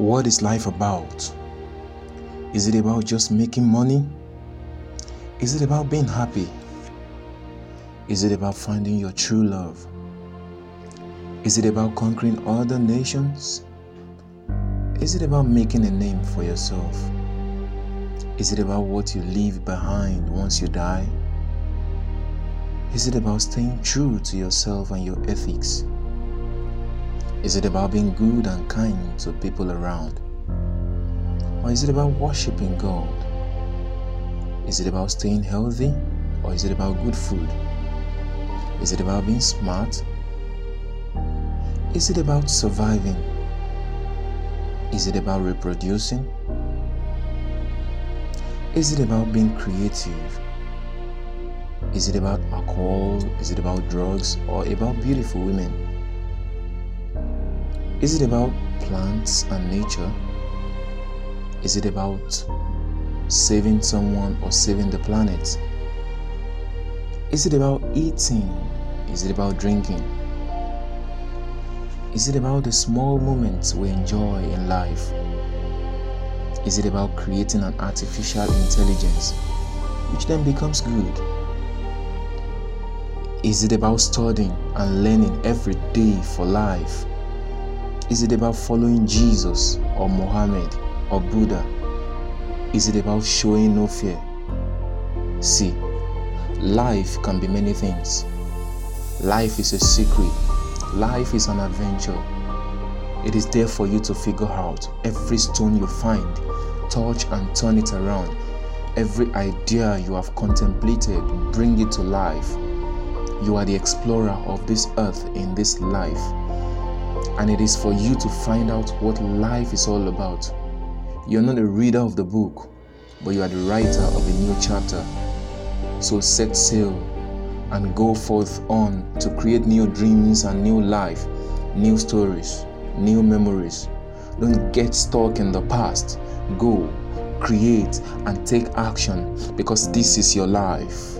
What is life about? Is it about just making money? Is it about being happy? Is it about finding your true love? Is it about conquering other nations? Is it about making a name for yourself? Is it about what you leave behind once you die? Is it about staying true to yourself and your ethics? Is it about being good and kind to people around? Or is it about worshiping God? Is it about staying healthy or is it about good food? Is it about being smart? Is it about surviving? Is it about reproducing? Is it about being creative? Is it about alcohol? Is it about drugs? Or about beautiful women? Is it about plants and nature? Is it about saving someone or saving the planet? Is it about eating? Is it about drinking? Is it about the small moments we enjoy in life? Is it about creating an artificial intelligence which then becomes good? Is it about studying and learning every day for life? Is it about following Jesus or Mohammed or Buddha? Is it about showing no fear? See, life can be many things. Life is a secret, life is an adventure. It is there for you to figure out every stone you find, touch and turn it around. Every idea you have contemplated, bring it to life. You are the explorer of this earth in this life and it is for you to find out what life is all about. You're not a reader of the book, but you are the writer of a new chapter. So set sail and go forth on to create new dreams and new life, new stories, new memories. Don't get stuck in the past. Go, create, and take action because this is your life.